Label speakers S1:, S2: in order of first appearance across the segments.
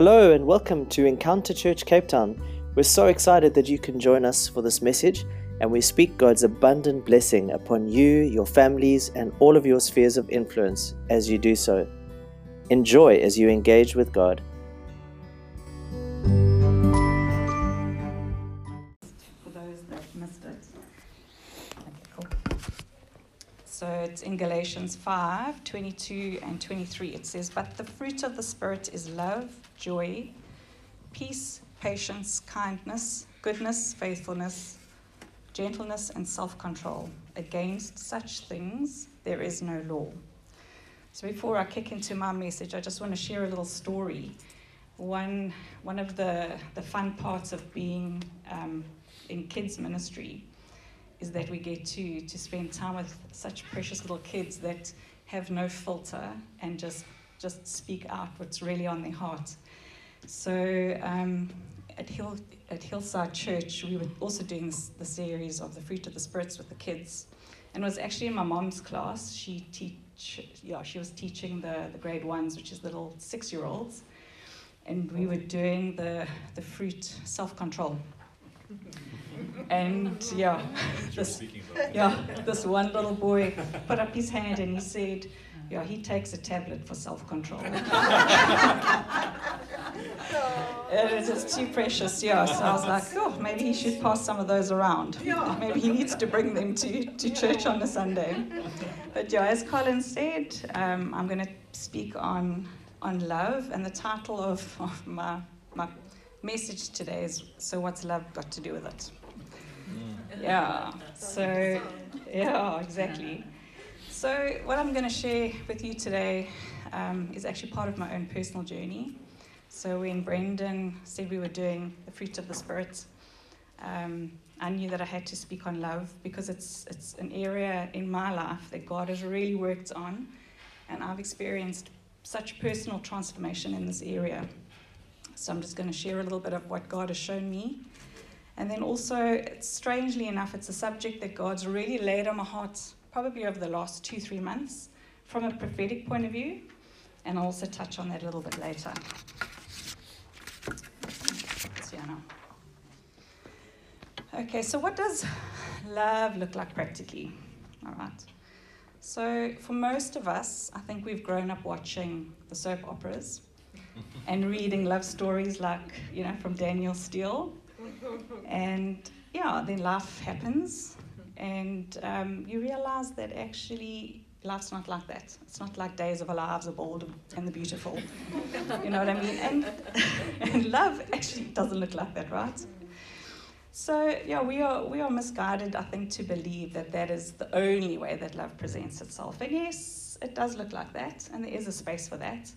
S1: Hello and welcome to Encounter Church Cape Town. We're so excited that you can join us for this message, and we speak God's abundant blessing upon you, your families, and all of your spheres of influence as you do so. Enjoy as you engage with God.
S2: So it's in Galatians 5 22 and 23. It says, But the fruit of the Spirit is love, joy, peace, patience, kindness, goodness, faithfulness, gentleness, and self control. Against such things there is no law. So before I kick into my message, I just want to share a little story. One, one of the, the fun parts of being um, in kids ministry is that we get to to spend time with such precious little kids that have no filter and just just speak out what's really on their heart. So um, at Hill at Hillside Church, we were also doing this, the series of the fruit of the spirits with the kids, and it was actually in my mom's class. She teach yeah she was teaching the the grade ones, which is little six year olds, and we were doing the the fruit self control. And yeah, this, yeah, this one little boy put up his hand and he said, yeah, he takes a tablet for self-control. and it is just too precious, yeah. So I was like, oh, maybe he should pass some of those around. Maybe he needs to bring them to, to church on a Sunday. But yeah, as Colin said, um, I'm going to speak on on love, and the title of, of my my message today is "So what's love got to do with it?" Yeah. So, yeah, exactly. So, what I'm going to share with you today um, is actually part of my own personal journey. So, when Brendan said we were doing the fruit of the Spirit, um, I knew that I had to speak on love because it's, it's an area in my life that God has really worked on, and I've experienced such personal transformation in this area. So, I'm just going to share a little bit of what God has shown me and then also, strangely enough, it's a subject that God's really laid on my heart probably over the last two, three months from a prophetic point of view. And I'll also touch on that a little bit later. Okay, so what does love look like practically? All right. So, for most of us, I think we've grown up watching the soap operas and reading love stories like, you know, from Danielle Steel and yeah, then life happens, and um, you realize that actually life's not like that. It's not like Days of Our Lives, are bold and the beautiful. you know what I mean? And, and love actually doesn't look like that, right? So yeah, we are we are misguided, I think, to believe that that is the only way that love presents itself. And yes, it does look like that, and there is a space for that.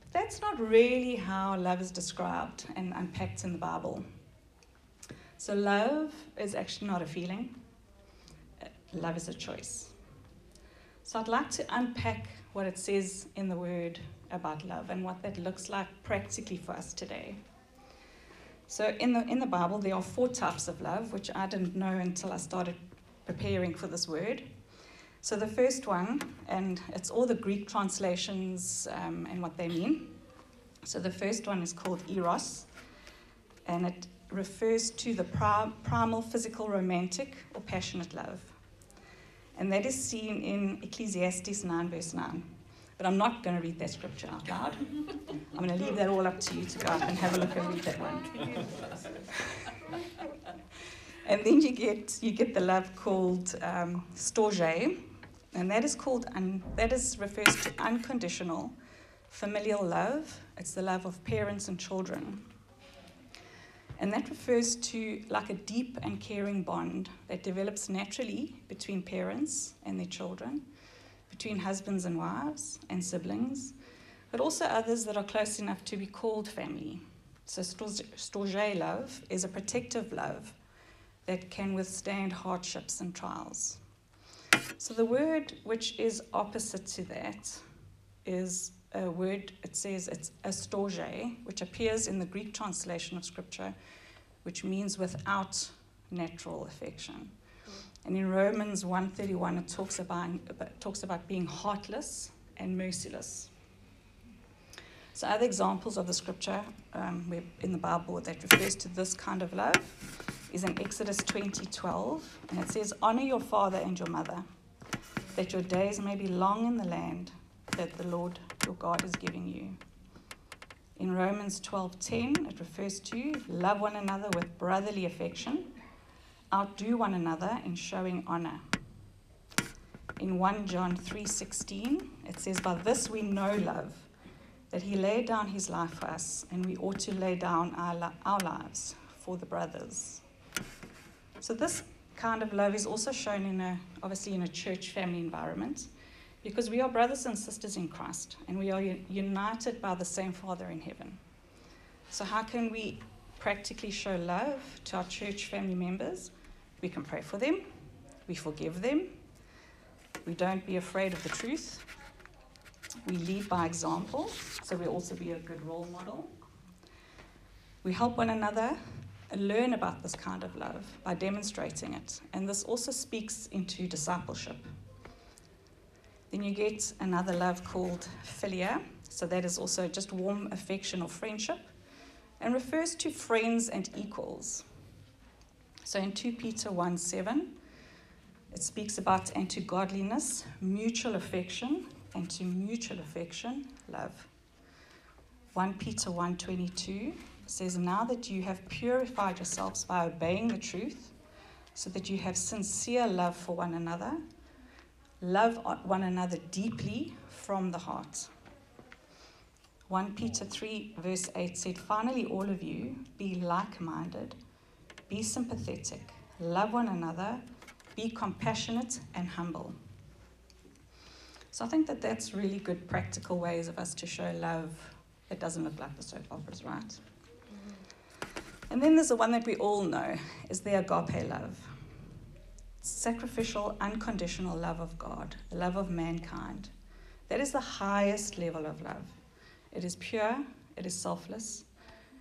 S2: But that's not really how love is described and unpacked in the Bible. So, love is actually not a feeling, love is a choice. So, I'd like to unpack what it says in the word about love and what that looks like practically for us today. So, in the, in the Bible, there are four types of love, which I didn't know until I started preparing for this word. So, the first one, and it's all the Greek translations um, and what they mean. So, the first one is called Eros, and it refers to the primal physical romantic or passionate love. And that is seen in Ecclesiastes 9, verse 9. But I'm not going to read that scripture out loud. I'm going to leave that all up to you to go out and have a look and read that one. and then you get, you get the love called um, storge, and that is called, un, that is refers to unconditional familial love. It's the love of parents and children. And that refers to like a deep and caring bond that develops naturally between parents and their children, between husbands and wives and siblings, but also others that are close enough to be called family. So, storge love is a protective love that can withstand hardships and trials. So, the word which is opposite to that is a word, it says it's astorge, which appears in the Greek translation of Scripture, which means without natural affection. And in Romans 1:31, it talks about, talks about being heartless and merciless. So, other examples of the scripture um, in the Bible that refers to this kind of love is in Exodus 20:12, and it says, Honor your father and your mother, that your days may be long in the land that the Lord your God is giving you. In Romans 12:10, it refers to love one another with brotherly affection, outdo one another in showing honor. In 1 John 3:16, it says, "By this we know love, that he laid down his life for us, and we ought to lay down our, our lives for the brothers." So this kind of love is also shown in a obviously in a church family environment because we are brothers and sisters in Christ and we are united by the same Father in heaven. So, how can we practically show love to our church family members? We can pray for them, we forgive them, we don't be afraid of the truth, we lead by example, so we also be a good role model. We help one another learn about this kind of love by demonstrating it, and this also speaks into discipleship. Then you get another love called philia. So that is also just warm affection or friendship and refers to friends and equals. So in 2 Peter 1 7, it speaks about and to godliness, mutual affection, and to mutual affection, love. 1 Peter 1:22 says, Now that you have purified yourselves by obeying the truth, so that you have sincere love for one another, Love one another deeply from the heart. 1 Peter 3, verse 8 said, Finally, all of you, be like minded, be sympathetic, love one another, be compassionate and humble. So I think that that's really good practical ways of us to show love that doesn't look like the soap operas, right? Mm-hmm. And then there's the one that we all know is the agape love sacrificial, unconditional love of God, the love of mankind. That is the highest level of love. It is pure, it is selfless,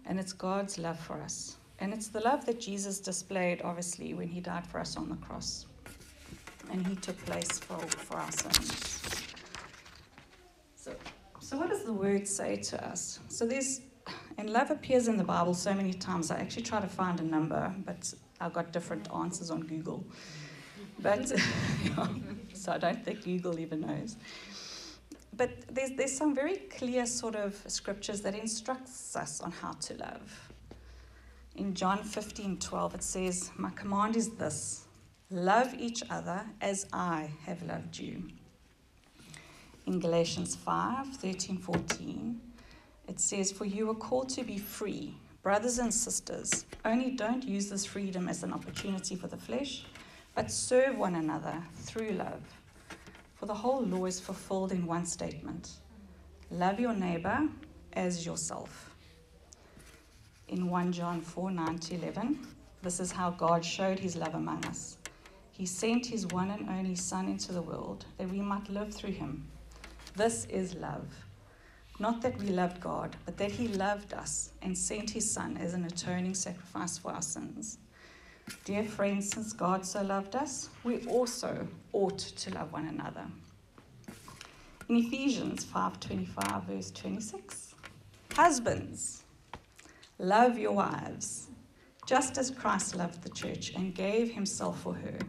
S2: and it's God's love for us. And it's the love that Jesus displayed, obviously, when he died for us on the cross. And he took place for, for our sins. So, so, what does the word say to us? So, there's, and love appears in the Bible so many times. I actually try to find a number, but I got different answers on Google. But so I don't think Google even knows. But there's, there's some very clear sort of scriptures that instructs us on how to love. In John 15, 12, it says, My command is this love each other as I have loved you. In Galatians 5, 13, 14, it says, For you are called to be free, brothers and sisters. Only don't use this freedom as an opportunity for the flesh but serve one another through love. For the whole law is fulfilled in one statement love your neighbor as yourself. In 1 John 4 9 to 11, this is how God showed his love among us. He sent his one and only Son into the world that we might live through him. This is love. Not that we loved God, but that he loved us and sent his Son as an atoning sacrifice for our sins. Dear friends, since God so loved us, we also ought to love one another. In Ephesians 5:25 verse 26, husbands, love your wives, just as Christ loved the church and gave himself for her,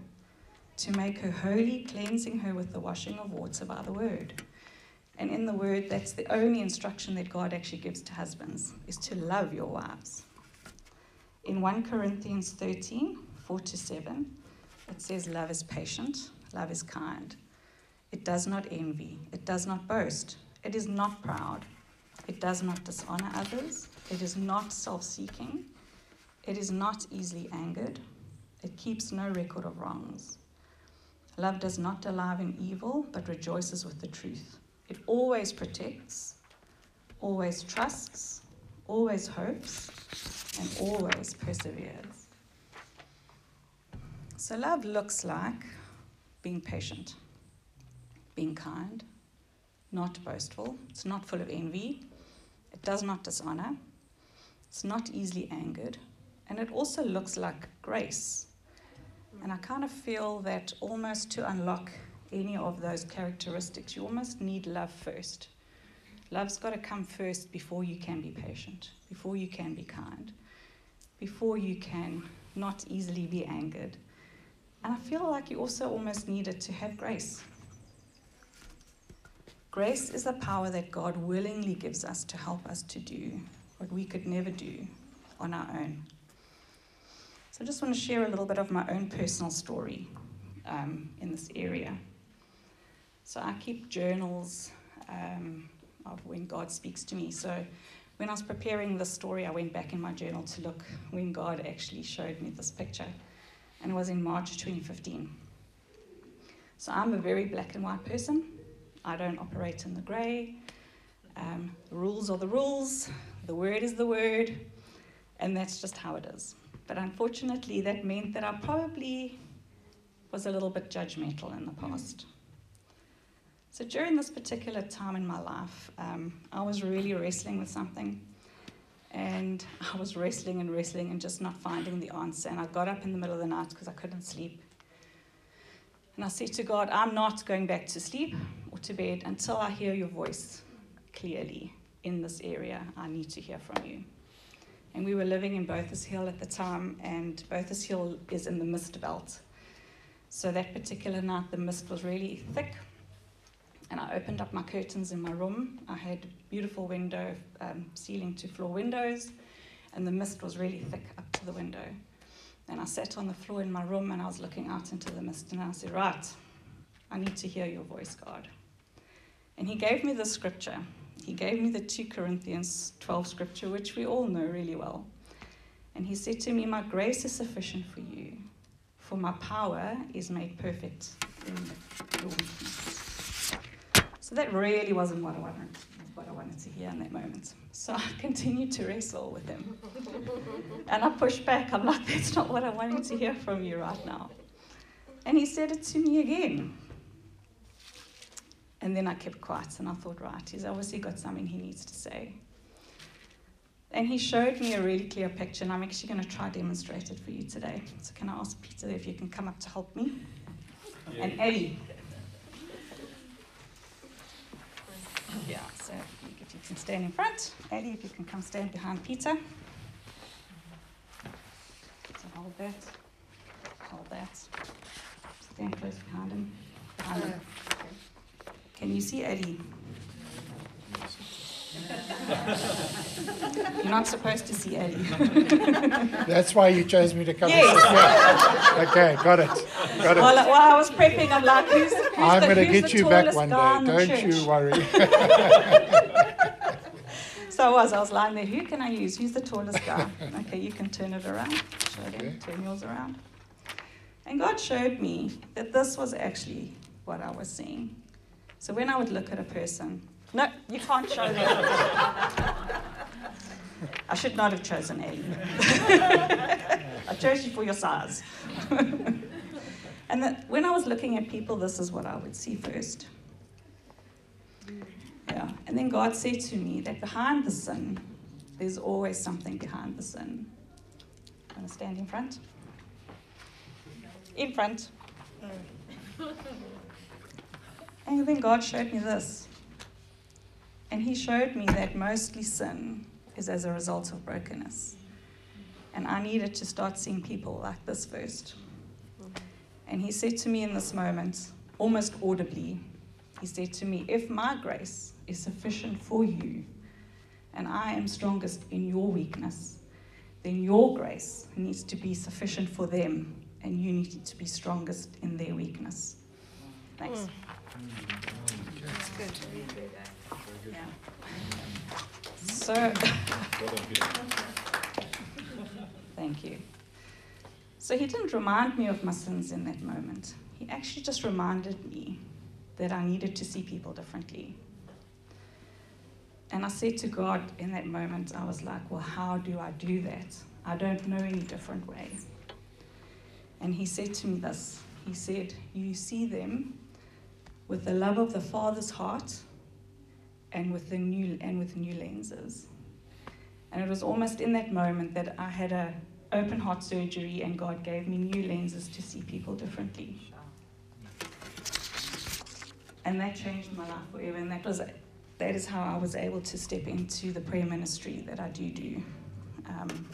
S2: to make her holy, cleansing her with the washing of water by the word. And in the word, that's the only instruction that God actually gives to husbands, is to love your wives. In 1 Corinthians 13, 4 to 7, it says, Love is patient, love is kind. It does not envy, it does not boast, it is not proud, it does not dishonor others, it is not self seeking, it is not easily angered, it keeps no record of wrongs. Love does not delight in evil, but rejoices with the truth. It always protects, always trusts, always hopes, and always perseveres. So, love looks like being patient, being kind, not boastful, it's not full of envy, it does not dishonor, it's not easily angered, and it also looks like grace. And I kind of feel that almost to unlock any of those characteristics, you almost need love first. Love's got to come first before you can be patient, before you can be kind, before you can not easily be angered. And I feel like you also almost needed to have grace. Grace is the power that God willingly gives us to help us to do what we could never do on our own. So I just want to share a little bit of my own personal story um, in this area. So I keep journals um, of when God speaks to me. So when I was preparing this story, I went back in my journal to look when God actually showed me this picture, and it was in March 2015. So I'm a very black and white person. I don't operate in the grey. Um, the rules are the rules, the word is the word, and that's just how it is. But unfortunately, that meant that I probably was a little bit judgmental in the past. So during this particular time in my life, um, I was really wrestling with something. And I was wrestling and wrestling and just not finding the answer. And I got up in the middle of the night because I couldn't sleep. And I said to God, I'm not going back to sleep or to bed until I hear your voice clearly in this area. I need to hear from you. And we were living in Bothas Hill at the time, and Bothas Hill is in the mist belt. So that particular night, the mist was really thick and I opened up my curtains in my room. I had beautiful window, um, ceiling to floor windows, and the mist was really thick up to the window. And I sat on the floor in my room and I was looking out into the mist, and I said, Right, I need to hear your voice, God. And He gave me the scripture. He gave me the 2 Corinthians 12 scripture, which we all know really well. And He said to me, My grace is sufficient for you, for my power is made perfect in your weakness. So that really wasn't what I wanted, what I wanted to hear in that moment. So I continued to wrestle with him. and I pushed back. I'm like, that's not what I wanted to hear from you right now. And he said it to me again. And then I kept quiet and I thought, right, he's obviously got something he needs to say. And he showed me a really clear picture, and I'm actually going to try demonstrate it for you today. So, can I ask Peter if you can come up to help me? Yeah. And Ellie. Yeah, so if you can stand in front, Eddie, if you can come stand behind Peter. So hold that, hold that. Stand close behind him. Behind him. Oh, can you see Eddie? You're not supposed to see Eddie.
S3: That's why you chose me to come. Yes. Yeah. Okay, got it. Got it.
S2: Well, uh, while I was prepping, I'm like, who's, who's
S3: I'm
S2: going
S3: to get you back one day. Don't you worry.
S2: so I was. I was lying there. Who can I use? Who's the tallest guy? Okay, you can turn it around. Show okay. them. Turn yours around. And God showed me that this was actually what I was seeing. So when I would look at a person, no, you can't show that. I should not have chosen Ellie. I chose you for your size. and that when I was looking at people, this is what I would see first. Yeah. And then God said to me that behind the sin, there's always something behind the sin. Want to stand in front? In front. Mm. And then God showed me this. And he showed me that mostly sin is as a result of brokenness. And I needed to start seeing people like this first. And he said to me in this moment, almost audibly, he said to me, If my grace is sufficient for you, and I am strongest in your weakness, then your grace needs to be sufficient for them, and you need to be strongest in their weakness. Thanks. Mm. That's good. So, thank you. So he didn't remind me of my sins in that moment. He actually just reminded me that I needed to see people differently. And I said to God in that moment, I was like, well, how do I do that? I don't know any different way. And he said to me this He said, You see them with the love of the Father's heart and with the new and with new lenses. And it was almost in that moment that I had a open heart surgery and God gave me new lenses to see people differently. And that changed my life forever. And that was that is how I was able to step into the prayer ministry that I do do, um,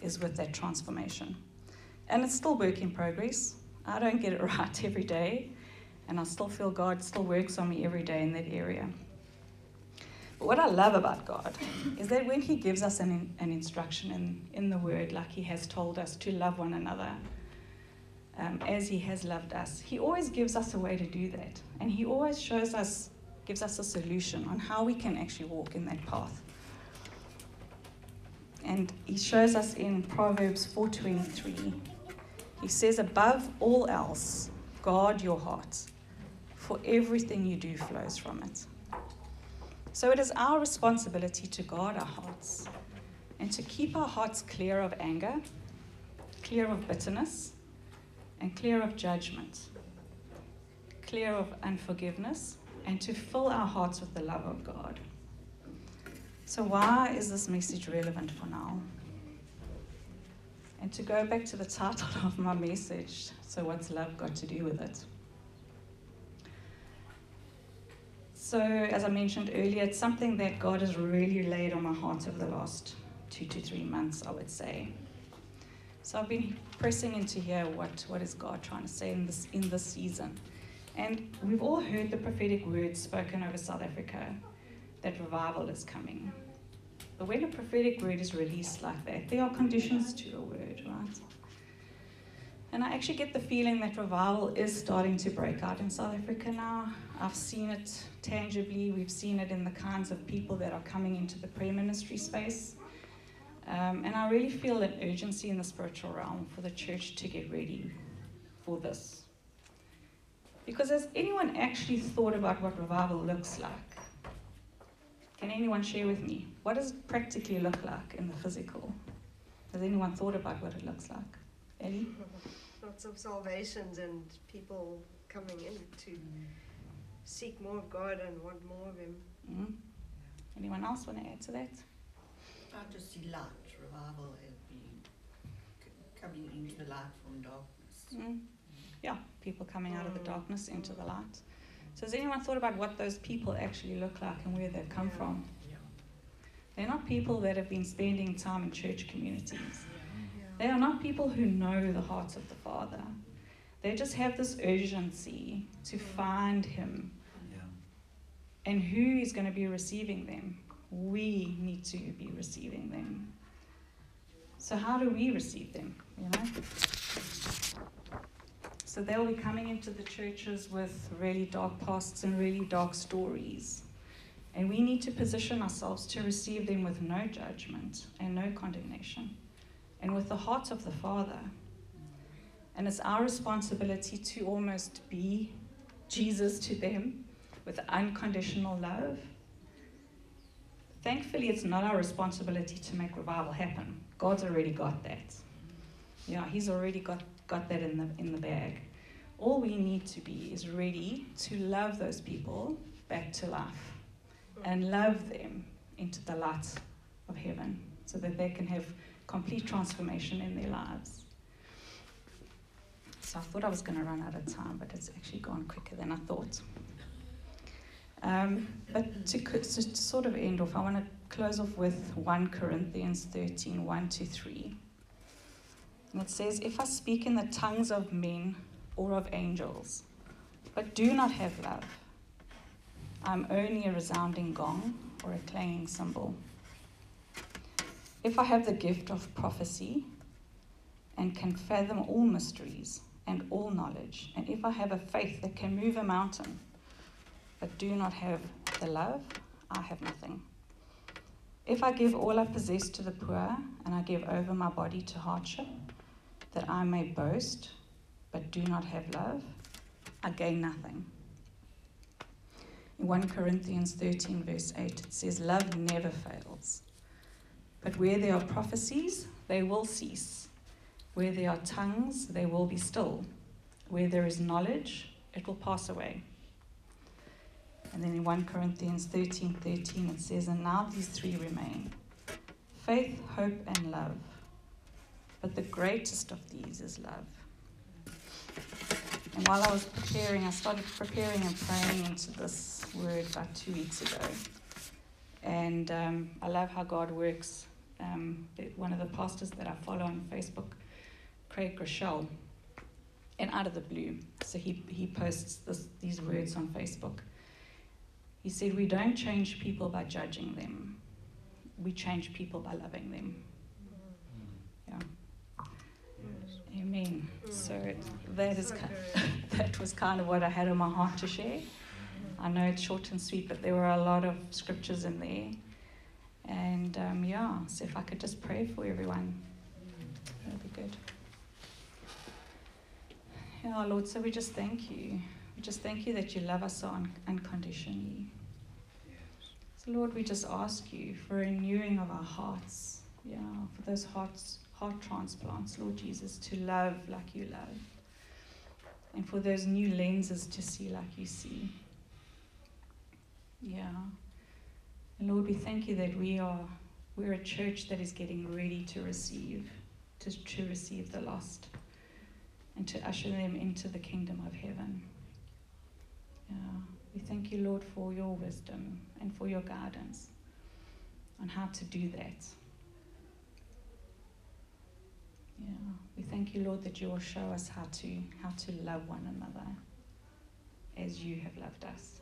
S2: is with that transformation. And it's still work in progress. I don't get it right every day, and I still feel God still works on me every day in that area. But what I love about God is that when He gives us an, an instruction in, in the Word, like He has told us to love one another um, as He has loved us, He always gives us a way to do that. And He always shows us, gives us a solution on how we can actually walk in that path. And He shows us in Proverbs 4:23. He says, "Above all else, guard your heart, for everything you do flows from it." So it is our responsibility to guard our hearts and to keep our hearts clear of anger, clear of bitterness, and clear of judgment, clear of unforgiveness, and to fill our hearts with the love of God. So, why is this message relevant for now? And to go back to the title of my message, so what's love got to do with it? So, as I mentioned earlier, it's something that God has really laid on my heart over the last two to three months, I would say. So I've been pressing into here what, what is God trying to say in this in this season. And we've all heard the prophetic words spoken over South Africa that revival is coming. But when a prophetic word is released like that, there are conditions to a word, right? And I actually get the feeling that revival is starting to break out in South Africa now. I've seen it tangibly. We've seen it in the kinds of people that are coming into the prayer ministry space. Um, and I really feel an urgency in the spiritual realm for the church to get ready for this. Because has anyone actually thought about what revival looks like? Can anyone share with me? What does it practically look like in the physical? Has anyone thought about what it looks like? Ellie?
S4: Lots of salvations and people coming in to seek more of God and want more of Him.
S2: Mm? Anyone else want to add to that?
S5: I just see light, revival, and being coming into the light from darkness.
S2: Mm. Yeah, people coming out of the darkness into the light. So has anyone thought about what those people actually look like and where they've come from? They're not people that have been spending time in church communities. They are not people who know the heart of the Father. They just have this urgency to find Him. And who is going to be receiving them? We need to be receiving them. So, how do we receive them? You know? So, they'll be coming into the churches with really dark pasts and really dark stories. And we need to position ourselves to receive them with no judgment and no condemnation and with the heart of the Father. And it's our responsibility to almost be Jesus to them with unconditional love. Thankfully, it's not our responsibility to make revival happen. God's already got that. Yeah, He's already got, got that in the, in the bag. All we need to be is ready to love those people back to life and love them into the light of heaven so that they can have complete transformation in their lives. So I thought I was going to run out of time, but it's actually gone quicker than I thought. Um, but to, to, sort of end off, I want to close off with 1 Corinthians 13 1 to 3. And it says, If I speak in the tongues of men or of angels, but do not have love, I'm only a resounding gong or a clanging cymbal. If I have the gift of prophecy and can fathom all mysteries and all knowledge, and if I have a faith that can move a mountain, but do not have the love, I have nothing. If I give all I possess to the poor, and I give over my body to hardship, that I may boast, but do not have love, I gain nothing. In 1 Corinthians 13, verse 8, it says, Love never fails. But where there are prophecies, they will cease. Where there are tongues, they will be still. Where there is knowledge, it will pass away. And then in 1 Corinthians 13 13, it says, And now these three remain faith, hope, and love. But the greatest of these is love. And while I was preparing, I started preparing and praying into this word about two weeks ago. And um, I love how God works. Um, the- one of the pastors that I follow on Facebook, Craig Groeschel, and out of the blue, so he, he posts this, these words on Facebook. He said, We don't change people by judging them, we change people by loving them. Yeah. Amen. So it, that is
S4: So
S2: ki-
S4: good.
S2: that was kind of what I had on my heart to share. I know it's short and sweet, but there were a lot of scriptures in there. And um, yeah, so if I could just pray for everyone, that would be good. Yeah, Lord, so we just thank you. We just thank you that you love us so un- unconditionally. So, Lord, we just ask you for a renewing of our hearts. Yeah, for those hearts, heart transplants, Lord Jesus, to love like you love. And for those new lenses to see like you see. Yeah. And Lord, we thank you that we are we're a church that is getting ready to receive, to, to receive the lost and to usher them into the kingdom of heaven. Yeah. We thank you, Lord, for your wisdom and for your guidance on how to do that. Yeah. We thank you, Lord, that you will show us how to how to love one another as you have loved us.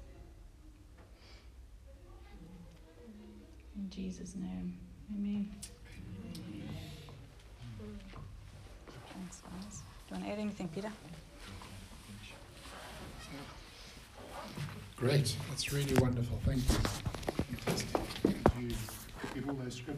S2: In Jesus' name. Amen. Thanks, guys. Do you want to add anything, Peter?
S3: Great. That's really wonderful. Thank you. Fantastic. Did you give all those scriptures?